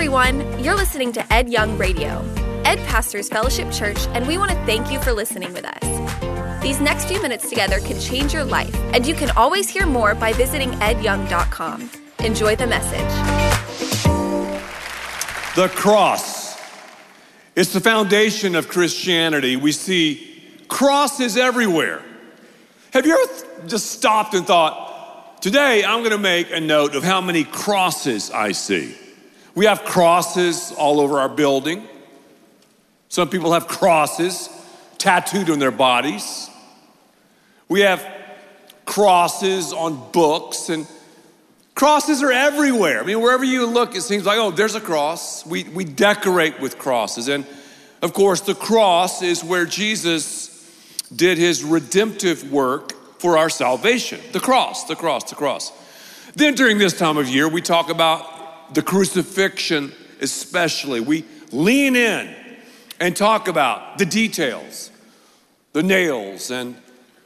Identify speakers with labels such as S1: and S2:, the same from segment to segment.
S1: everyone. You're listening to Ed Young Radio. Ed pastors Fellowship Church, and we want to thank you for listening with us. These next few minutes together can change your life, and you can always hear more by visiting edyoung.com. Enjoy the message.
S2: The cross. It's the foundation of Christianity. We see crosses everywhere. Have you ever just stopped and thought, today I'm going to make a note of how many crosses I see? We have crosses all over our building. Some people have crosses tattooed on their bodies. We have crosses on books, and crosses are everywhere. I mean, wherever you look, it seems like, oh, there's a cross. We, we decorate with crosses. And of course, the cross is where Jesus did his redemptive work for our salvation. The cross, the cross, the cross. Then during this time of year, we talk about the crucifixion, especially. We lean in and talk about the details, the nails, and,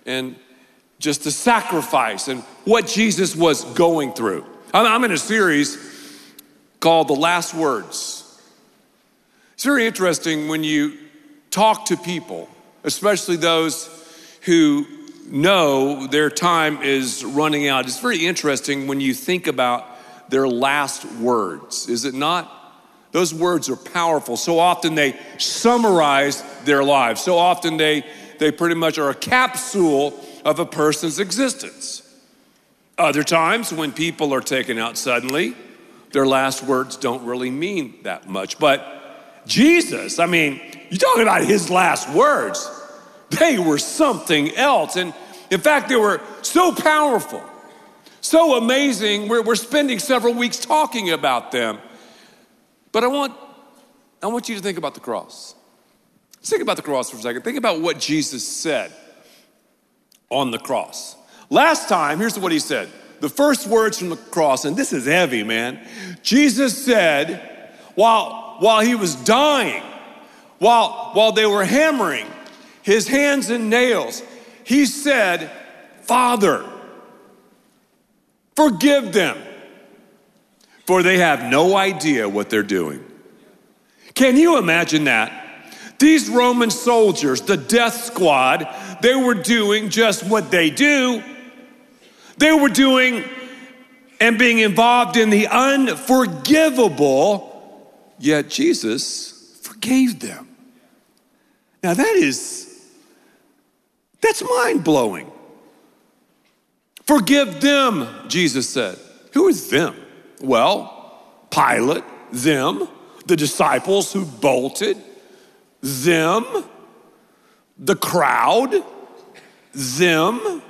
S2: and just the sacrifice and what Jesus was going through. I'm, I'm in a series called The Last Words. It's very interesting when you talk to people, especially those who know their time is running out. It's very interesting when you think about their last words, is it not? Those words are powerful. So often they summarize their lives. So often they, they pretty much are a capsule of a person's existence. Other times, when people are taken out suddenly, their last words don't really mean that much. But Jesus, I mean, you're talking about his last words. They were something else. And in fact, they were so powerful, so amazing. We're, we're spending several weeks talking about them. But I want, I want you to think about the cross. Let's think about the cross for a second. Think about what Jesus said on the cross. Last time, here's what he said. The first words from the cross, and this is heavy, man. Jesus said, while, while he was dying, while, while they were hammering his hands and nails, he said, Father, forgive them for they have no idea what they're doing. Can you imagine that? These Roman soldiers, the death squad, they were doing just what they do. They were doing and being involved in the unforgivable, yet Jesus forgave them. Now that is, that's mind blowing. Forgive them, Jesus said. Who is them? Well, Pilate, them, the disciples who bolted, them, the crowd, them,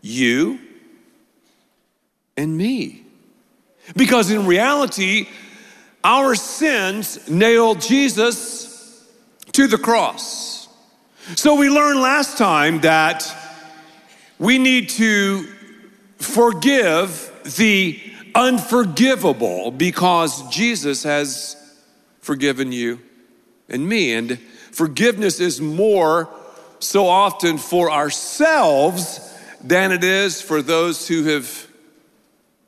S2: you, and me. Because in reality, our sins nailed Jesus to the cross. So we learned last time that we need to forgive the unforgivable because Jesus has forgiven you and me. And forgiveness is more so often for ourselves than it is for those who have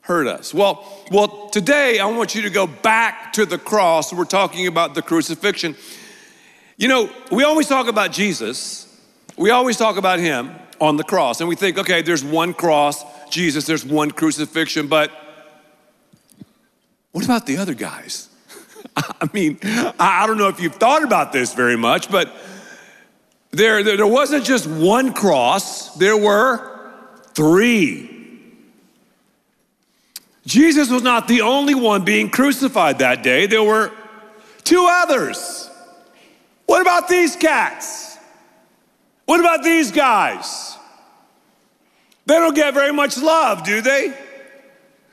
S2: hurt us. Well, well, today I want you to go back to the cross. We're talking about the crucifixion. You know, we always talk about Jesus. We always talk about him on the cross. And we think, okay, there's one cross, Jesus, there's one crucifixion, but what about the other guys? I mean, I don't know if you've thought about this very much, but there, there, wasn't just one cross, there were three. Jesus was not the only one being crucified that day, there were two others. What about these cats? What about these guys? They don't get very much love, do they?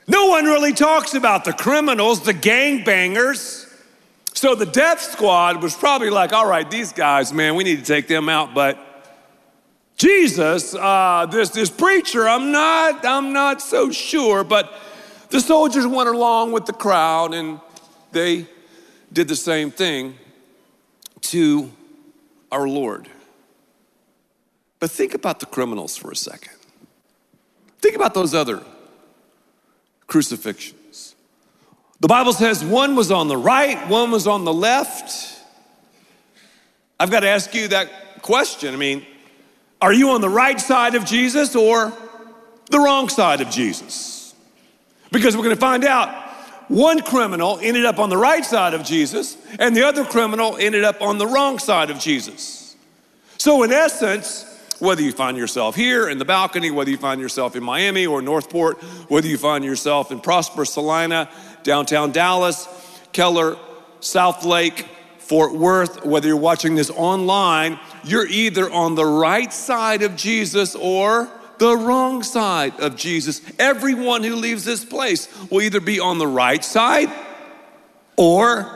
S2: No one really talks about the criminals, the gangbangers. So the death squad was probably like, all right, these guys, man, we need to take them out. But Jesus, uh, this, this preacher, I'm not, I'm not so sure. But the soldiers went along with the crowd and they did the same thing to our Lord. But think about the criminals for a second. Think about those other crucifixions. The Bible says one was on the right, one was on the left. I've got to ask you that question. I mean, are you on the right side of Jesus or the wrong side of Jesus? Because we're going to find out one criminal ended up on the right side of Jesus, and the other criminal ended up on the wrong side of Jesus. So, in essence, whether you find yourself here in the balcony, whether you find yourself in Miami or Northport, whether you find yourself in prosperous Salina, downtown Dallas, Keller, South Lake, Fort Worth, whether you're watching this online, you're either on the right side of Jesus or the wrong side of Jesus. Everyone who leaves this place will either be on the right side or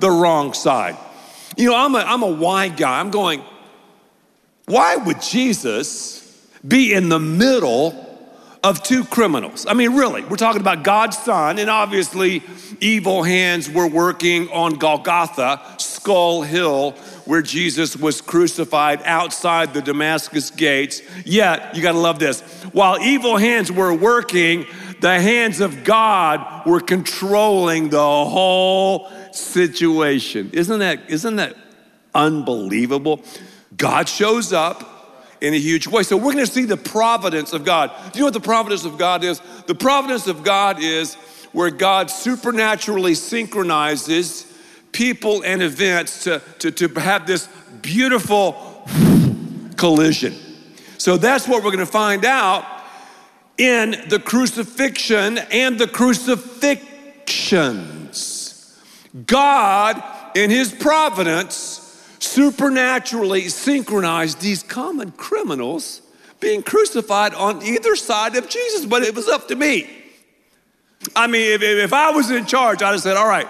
S2: the wrong side. You know, I'm a, I'm a why guy. I'm going, why would Jesus be in the middle of two criminals? I mean, really, we're talking about God's Son, and obviously, evil hands were working on Golgotha, Skull Hill, where Jesus was crucified outside the Damascus gates. Yet, you gotta love this, while evil hands were working, the hands of God were controlling the whole situation. Isn't that, isn't that unbelievable? God shows up in a huge way. So we're going to see the providence of God. Do you know what the providence of God is? The providence of God is where God supernaturally synchronizes people and events to, to, to have this beautiful collision. So that's what we're going to find out in the crucifixion and the crucifixions. God, in his providence, supernaturally synchronized these common criminals being crucified on either side of Jesus, but it was up to me. I mean, if, if I was in charge, I'd have said, All right,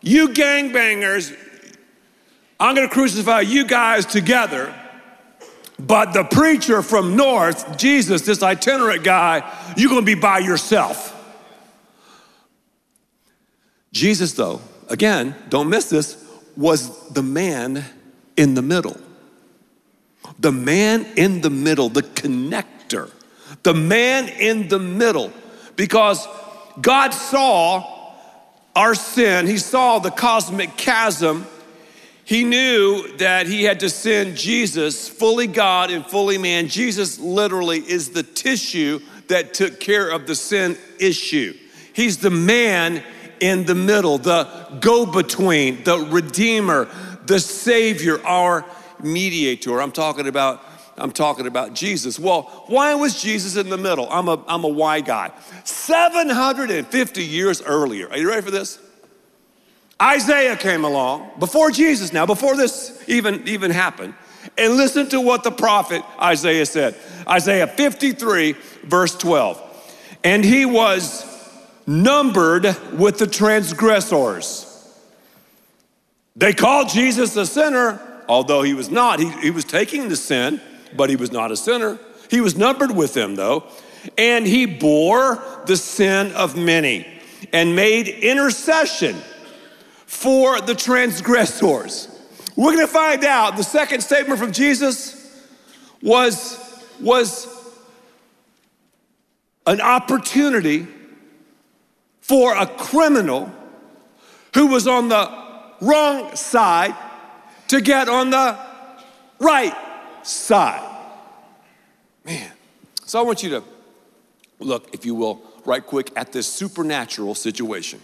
S2: you gangbangers, I'm gonna crucify you guys together. But the preacher from North, Jesus, this itinerant guy, you're gonna be by yourself. Jesus, though, again, don't miss this, was the man in the middle. The man in the middle, the connector, the man in the middle, because God saw our sin, He saw the cosmic chasm. He knew that He had to send Jesus, fully God and fully man. Jesus literally is the tissue that took care of the sin issue. He's the man in the middle, the go between, the redeemer, the savior, our mediator. I'm talking about I'm talking about Jesus. Well, why was Jesus in the middle? I'm a, I'm a why guy. 750 years earlier, are you ready for this? Isaiah came along before Jesus now, before this even, even happened. And listen to what the prophet Isaiah said. Isaiah 53, verse 12. And he was numbered with the transgressors. They called Jesus a sinner, although he was not. He, he was taking the sin, but he was not a sinner. He was numbered with them, though. And he bore the sin of many and made intercession for the transgressors. We're going to find out the second statement from Jesus was, was an opportunity for a criminal who was on the wrong side to get on the right side. Man. So I want you to look, if you will, right quick at this supernatural situation.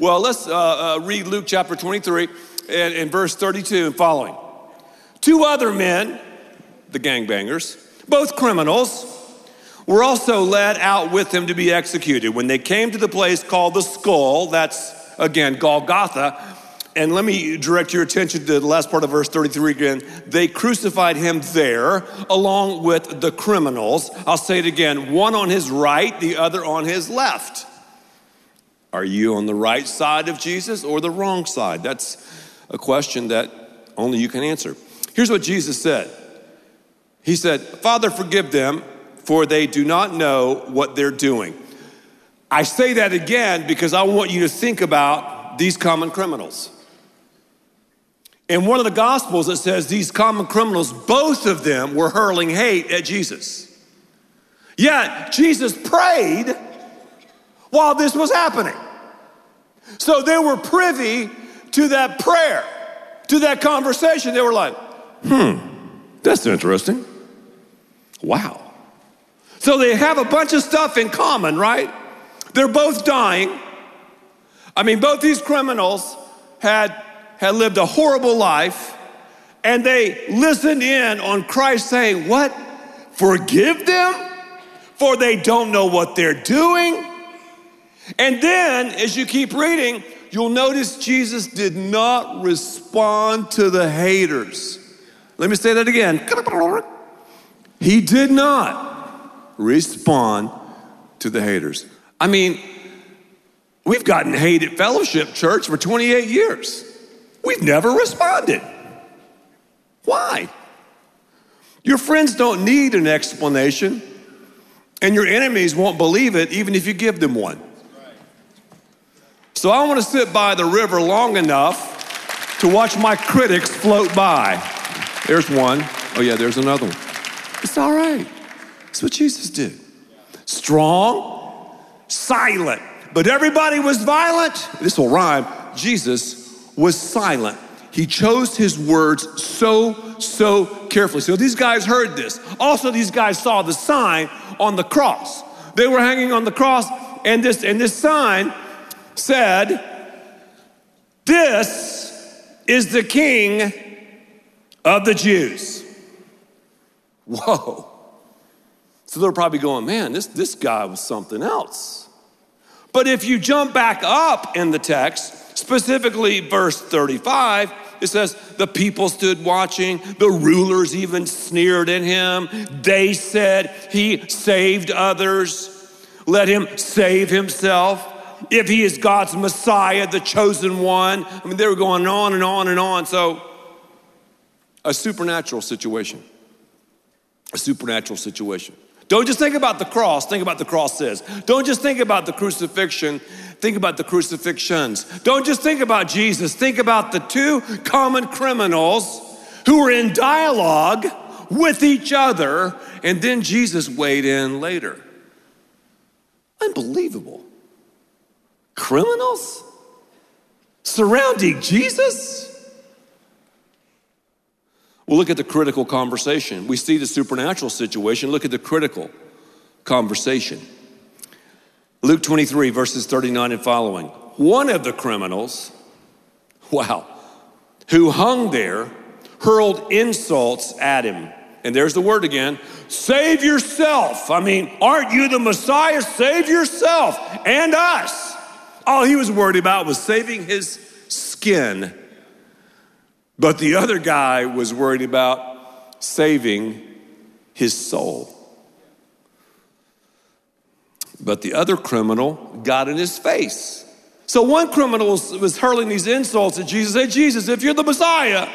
S2: Well, let's uh, uh, read Luke chapter 23 and, and verse 32 and following. Two other men, the gangbangers, both criminals, were also led out with him to be executed. When they came to the place called the skull, that's again Golgotha, and let me direct your attention to the last part of verse 33 again. They crucified him there along with the criminals. I'll say it again one on his right, the other on his left. Are you on the right side of Jesus or the wrong side? That's a question that only you can answer. Here's what Jesus said He said, Father, forgive them for they do not know what they're doing. I say that again because I want you to think about these common criminals. In one of the Gospels, it says these common criminals, both of them were hurling hate at Jesus. Yet, Jesus prayed while this was happening. So they were privy to that prayer, to that conversation. They were like, hmm, that's interesting. Wow. So they have a bunch of stuff in common, right? They're both dying. I mean, both these criminals had, had lived a horrible life, and they listened in on Christ saying, What? Forgive them? For they don't know what they're doing. And then, as you keep reading, you'll notice Jesus did not respond to the haters. Let me say that again. He did not respond to the haters. I mean, we've gotten hate at Fellowship Church for 28 years. We've never responded. Why? Your friends don't need an explanation, and your enemies won't believe it even if you give them one. So I want to sit by the river long enough to watch my critics float by. There's one. Oh, yeah, there's another one. It's all right. That's what Jesus did. Strong, silent. But everybody was violent. This will rhyme. Jesus was silent. He chose his words so, so carefully. So these guys heard this. Also, these guys saw the sign on the cross. They were hanging on the cross, and this, and this sign said, This is the King of the Jews. Whoa. So they're probably going, man, this, this guy was something else. But if you jump back up in the text, specifically verse 35, it says, the people stood watching, the rulers even sneered at him. They said, He saved others. Let him save himself if he is God's Messiah, the chosen one. I mean, they were going on and on and on. So, a supernatural situation. A supernatural situation. Don't just think about the cross, think about the crosses. Don't just think about the crucifixion, think about the crucifixions. Don't just think about Jesus, think about the two common criminals who were in dialogue with each other, and then Jesus weighed in later. Unbelievable criminals surrounding Jesus? Well, look at the critical conversation. We see the supernatural situation. Look at the critical conversation. Luke 23, verses 39 and following. One of the criminals, wow, who hung there, hurled insults at him. And there's the word again save yourself. I mean, aren't you the Messiah? Save yourself and us. All he was worried about was saving his skin. But the other guy was worried about saving his soul. But the other criminal got in his face. So one criminal was, hurling these insults at Jesus. Hey, Jesus, if you're the Messiah,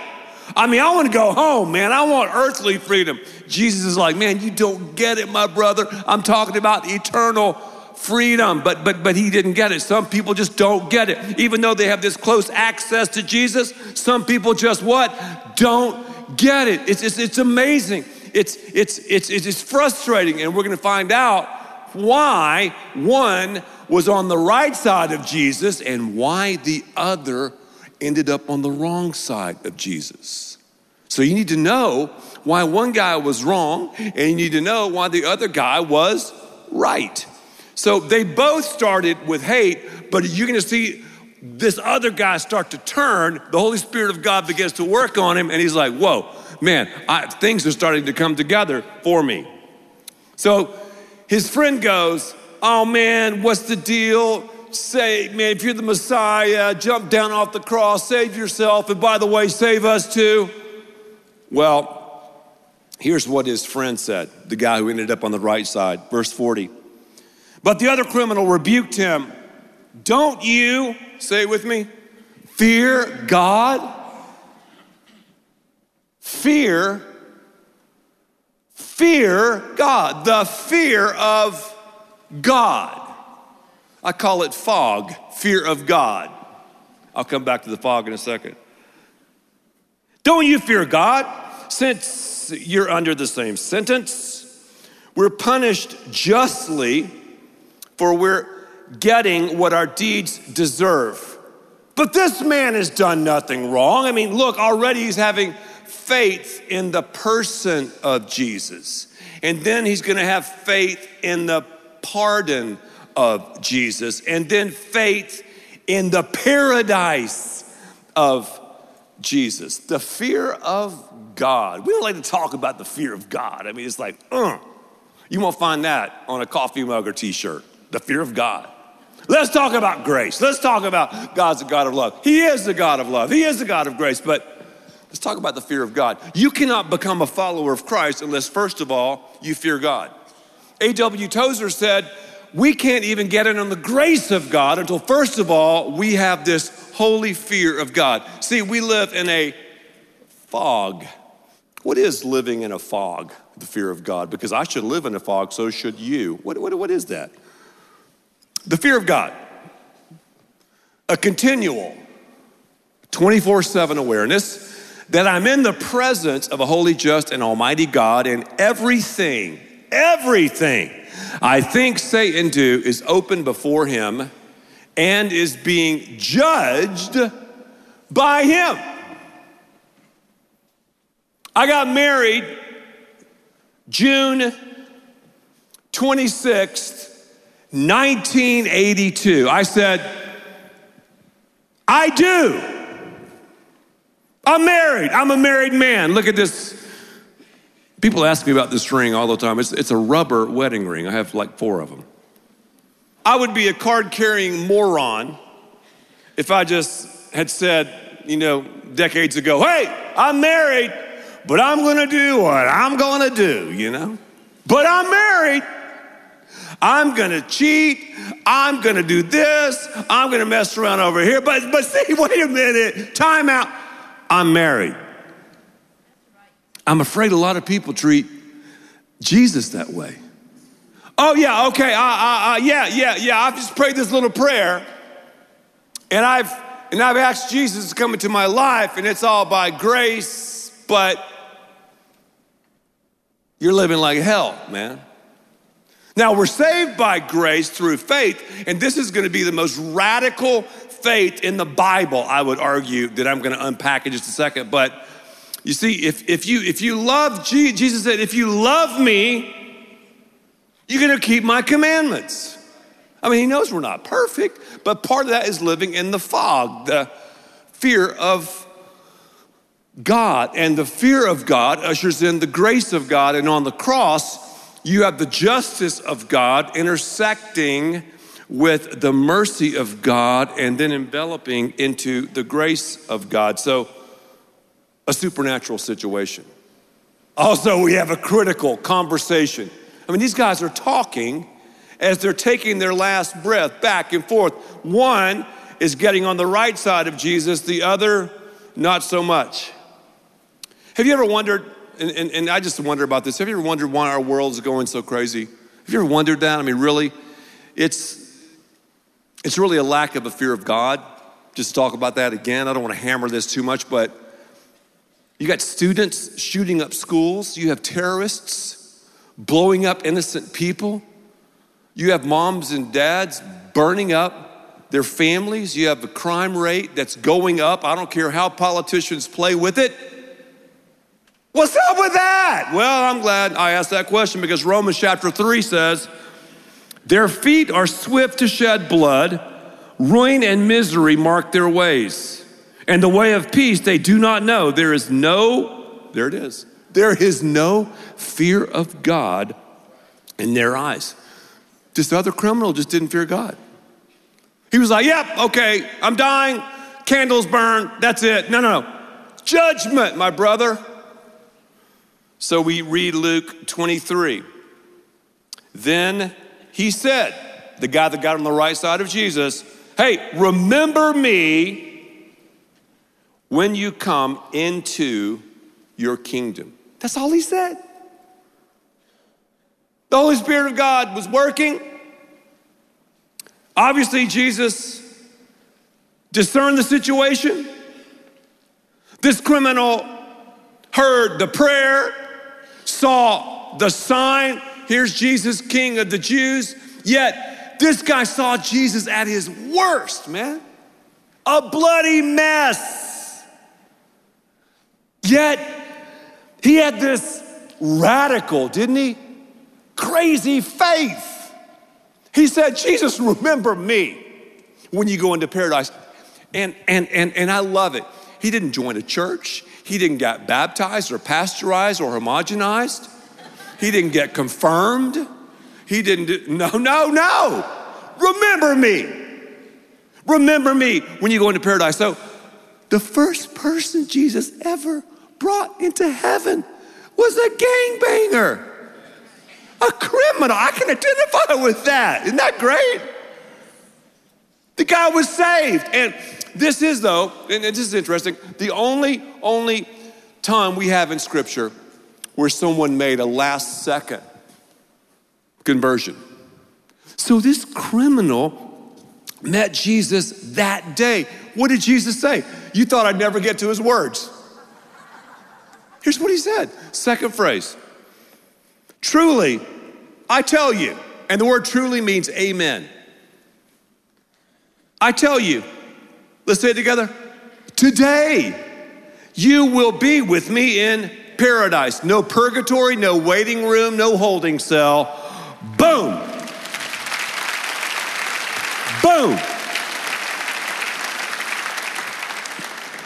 S2: I mean, I want to go home, man. I want earthly freedom. Jesus is like, man, you don't get it, my brother. I'm talking about eternal freedom, but but but he didn't get it. Some people just don't get it. Even though they have this close access to Jesus, some people just what? Don't get it. It's it's, it's amazing. It's it's it's it's frustrating and we're going to find out why one was on the right side of Jesus and why the other ended up on the wrong side of Jesus. So you need to know why one guy was wrong and you need to know why the other guy was right. So they both started with hate, but you're gonna see this other guy start to turn. The Holy Spirit of God begins to work on him, and he's like, Whoa, man, I, things are starting to come together for me. So his friend goes, Oh man, what's the deal? Say, man, if you're the Messiah, jump down off the cross, save yourself, and by the way, save us too. Well, here's what his friend said, the guy who ended up on the right side, verse 40. But the other criminal rebuked him. Don't you, say it with me, fear God? Fear, fear God, the fear of God. I call it fog, fear of God. I'll come back to the fog in a second. Don't you fear God? Since you're under the same sentence, we're punished justly for we're getting what our deeds deserve. But this man has done nothing wrong. I mean, look, already he's having faith in the person of Jesus. And then he's gonna have faith in the pardon of Jesus. And then faith in the paradise of Jesus. The fear of God. We don't like to talk about the fear of God. I mean, it's like, uh, you won't find that on a coffee mug or t shirt. The fear of God. Let's talk about grace. Let's talk about God's a God of love. He is the God of love, He is the God of grace. But let's talk about the fear of God. You cannot become a follower of Christ unless, first of all, you fear God. A.W. Tozer said, we can't even get in on the grace of God until, first of all, we have this holy fear of God. See, we live in a fog. What is living in a fog, the fear of God? Because I should live in a fog, so should you. What, what, what is that? The fear of God, a continual 24 7 awareness that I'm in the presence of a holy, just, and almighty God, and everything, everything I think, say, and do is open before Him and is being judged by Him. I got married June 26th, 1982. I said, I do. I'm married. I'm a married man. Look at this. People ask me about this ring all the time. It's, it's a rubber wedding ring. I have like four of them. I would be a card carrying moron if I just had said, you know, decades ago, hey, I'm married, but I'm gonna do what I'm gonna do, you know? But I'm married. I'm gonna cheat. I'm gonna do this. I'm gonna mess around over here. But but see, wait a minute. Time out. I'm married. I'm afraid a lot of people treat Jesus that way. Oh yeah, okay, uh, uh, yeah, yeah, yeah. I've just prayed this little prayer, and I've and I've asked Jesus to come into my life, and it's all by grace. But you're living like hell, man. Now, we're saved by grace through faith, and this is gonna be the most radical faith in the Bible, I would argue, that I'm gonna unpack in just a second. But you see, if, if, you, if you love Jesus, Jesus said, if you love me, you're gonna keep my commandments. I mean, he knows we're not perfect, but part of that is living in the fog, the fear of God. And the fear of God ushers in the grace of God. And on the cross, you have the justice of God intersecting with the mercy of God and then enveloping into the grace of God. So, a supernatural situation. Also, we have a critical conversation. I mean, these guys are talking as they're taking their last breath back and forth. One is getting on the right side of Jesus, the other, not so much. Have you ever wondered and, and, and, I just wonder about this. Have you ever wondered why our world is going so crazy? Have you ever wondered that? I mean, really, it's it's really a lack of a fear of God. Just talk about that again. I don't want to hammer this too much, but you got students shooting up schools. You have terrorists blowing up innocent people. You have moms and dads burning up their families. You have a crime rate that's going up. I don't care how politicians play with it. What's up with that? Well, I'm glad I asked that question because Romans chapter 3 says, Their feet are swift to shed blood, ruin and misery mark their ways. And the way of peace they do not know. There is no, there it is, there is no fear of God in their eyes. This other criminal just didn't fear God. He was like, Yep, okay, I'm dying, candles burn, that's it. No, no, no. Judgment, my brother. So we read Luke 23. Then he said, the guy that got on the right side of Jesus, hey, remember me when you come into your kingdom. That's all he said. The Holy Spirit of God was working. Obviously, Jesus discerned the situation. This criminal heard the prayer, saw the sign. Here's Jesus, King of the Jews. Yet this guy saw Jesus at his worst, man. A bloody mess. Yet, he had this radical, didn't he? Crazy faith. He said, Jesus, remember me when you go into paradise. And, and, and, and I love it. He didn't join a church. He didn't get baptized or pasteurized or homogenized. He didn't get confirmed. He didn't do, no, no, no. Remember me. Remember me when you go into paradise. So, the first person Jesus ever brought into heaven was a gangbanger, a criminal. I can identify with that. Isn't that great? The guy was saved. And this is, though, and this is interesting, the only, only time we have in Scripture where someone made a last second conversion. So this criminal met Jesus that day. What did Jesus say? You thought I'd never get to his words. Here's what he said. Second phrase. Truly, I tell you, and the word truly means amen. I tell you, let's say it together. Today, you will be with me in paradise. No purgatory, no waiting room, no holding cell. Boom. Boom.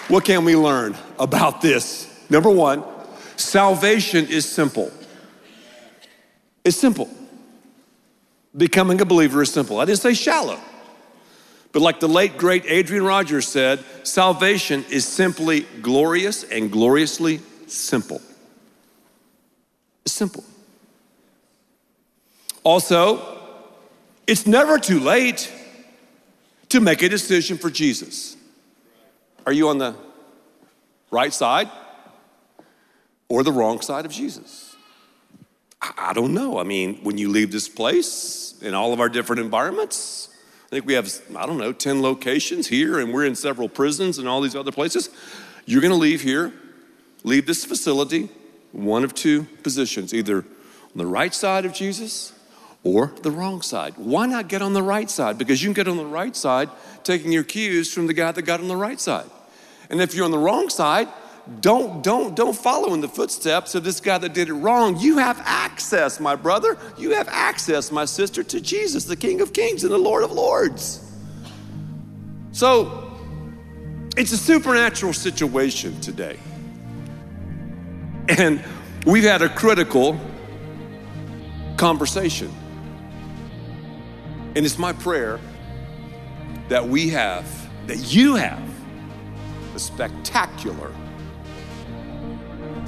S2: What can we learn about this? Number one, salvation is simple. It's simple. Becoming a believer is simple. I didn't say shallow. But like the late great Adrian Rogers said, salvation is simply glorious and gloriously simple. It's simple. Also, it's never too late to make a decision for Jesus. Are you on the right side or the wrong side of Jesus? I don't know. I mean, when you leave this place in all of our different environments, I think we have, I don't know, 10 locations here, and we're in several prisons and all these other places. You're going to leave here, leave this facility, one of two positions either on the right side of Jesus or the wrong side. Why not get on the right side? Because you can get on the right side taking your cues from the guy that got on the right side. And if you're on the wrong side, don't don't don't follow in the footsteps of this guy that did it wrong. You have access, my brother. You have access, my sister, to Jesus, the King of Kings and the Lord of Lords. So, it's a supernatural situation today. And we've had a critical conversation. And it's my prayer that we have, that you have, a spectacular